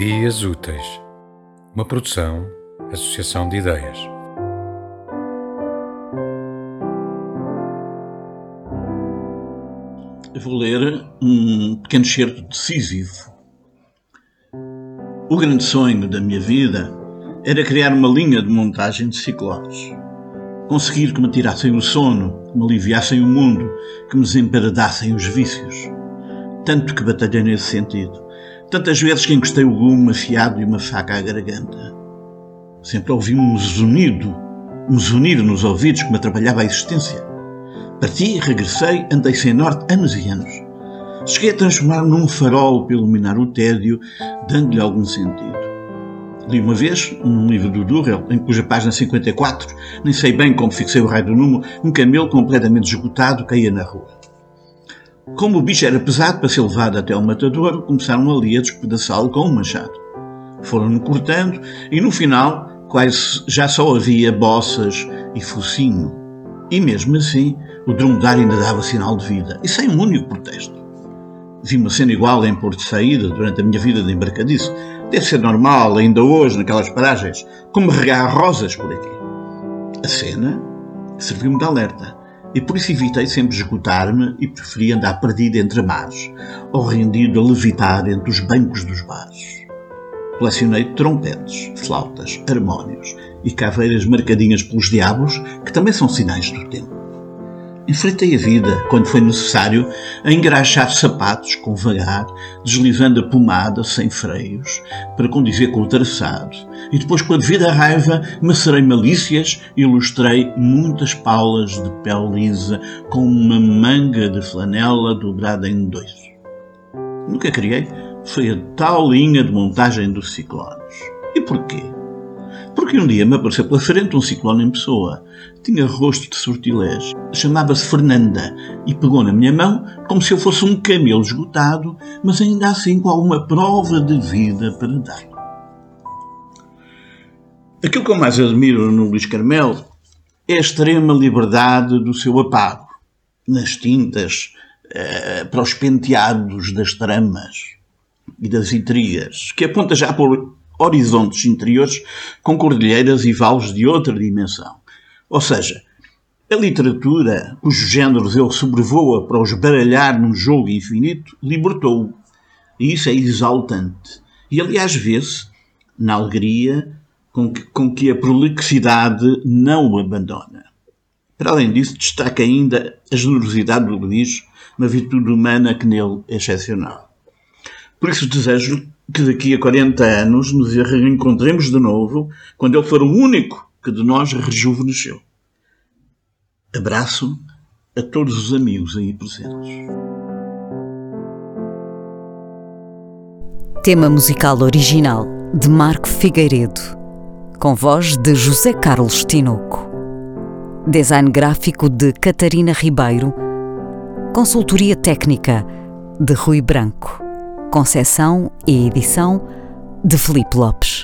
Dias Úteis, uma produção, associação de ideias. Vou ler um pequeno excerto decisivo. O grande sonho da minha vida era criar uma linha de montagem de ciclones. Conseguir que me tirassem o sono, que me aliviassem o mundo, que me desemparedassem os vícios. Tanto que batalhei nesse sentido. Tantas vezes que encostei o gume afiado e uma faca à garganta. Sempre ouvi um zunido, um zunir nos ouvidos que me atrapalhava a existência. Parti, regressei, andei sem norte anos e anos. Cheguei a transformar-me num farol para iluminar o tédio, dando-lhe algum sentido. Li uma vez, num livro do Durrell, em cuja página 54, nem sei bem como fixei o raio do número, um camelo completamente esgotado caía na rua. Como o bicho era pesado para ser levado até o matador, começaram ali a despedaçá-lo com um machado. Foram-no cortando e no final quase já só havia bossas e focinho. E mesmo assim, o dromedário ainda dava sinal de vida, e sem um único protesto. Vi uma cena igual em Porto de Saída durante a minha vida de embarcadiço. Deve ser normal, ainda hoje, naquelas paragens, como regar rosas por aqui. A cena serviu-me de alerta, e por isso evitei sempre esgotar-me e preferi andar perdido entre mares, ou rendido a levitar entre os bancos dos bares. Colecionei trompetes, flautas, harmónios e caveiras marcadinhas pelos diabos, que também são sinais do tempo. Enfrentei a vida, quando foi necessário, a engraxar sapatos com vagar, deslizando a pomada sem freios, para condizer com o traçado, e depois, com a devida raiva, macerei malícias e ilustrei muitas paulas de pele lisa com uma manga de flanela dobrada em dois. Nunca criei foi a tal linha de montagem dos ciclones. E porquê? Porque um dia me apareceu pela frente um ciclone em pessoa. Tinha rosto de sortilégio. Chamava-se Fernanda e pegou na minha mão como se eu fosse um camelo esgotado, mas ainda assim com alguma prova de vida para dar. Aquilo que eu mais admiro no Luís Carmelo é a extrema liberdade do seu apago, nas tintas, eh, para os penteados das tramas e das intrigas, que aponta já por horizontes interiores com cordilheiras e vales de outra dimensão. Ou seja, a literatura, cujos géneros ele sobrevoa para os baralhar num jogo infinito, libertou-o. E isso é exaltante. E aliás vê-se na alegria com que, com que a prolixidade não o abandona. Para além disso, destaca ainda a generosidade do Luís, uma virtude humana que nele é excepcional. Por isso desejo que daqui a 40 anos nos reencontremos de novo, quando ele for o único que de nós rejuvenesceu. Abraço a todos os amigos aí presentes. Tema musical original de Marco Figueiredo, com voz de José Carlos Tinoco. Design gráfico de Catarina Ribeiro. Consultoria técnica de Rui Branco. Concessão e edição de Felipe Lopes.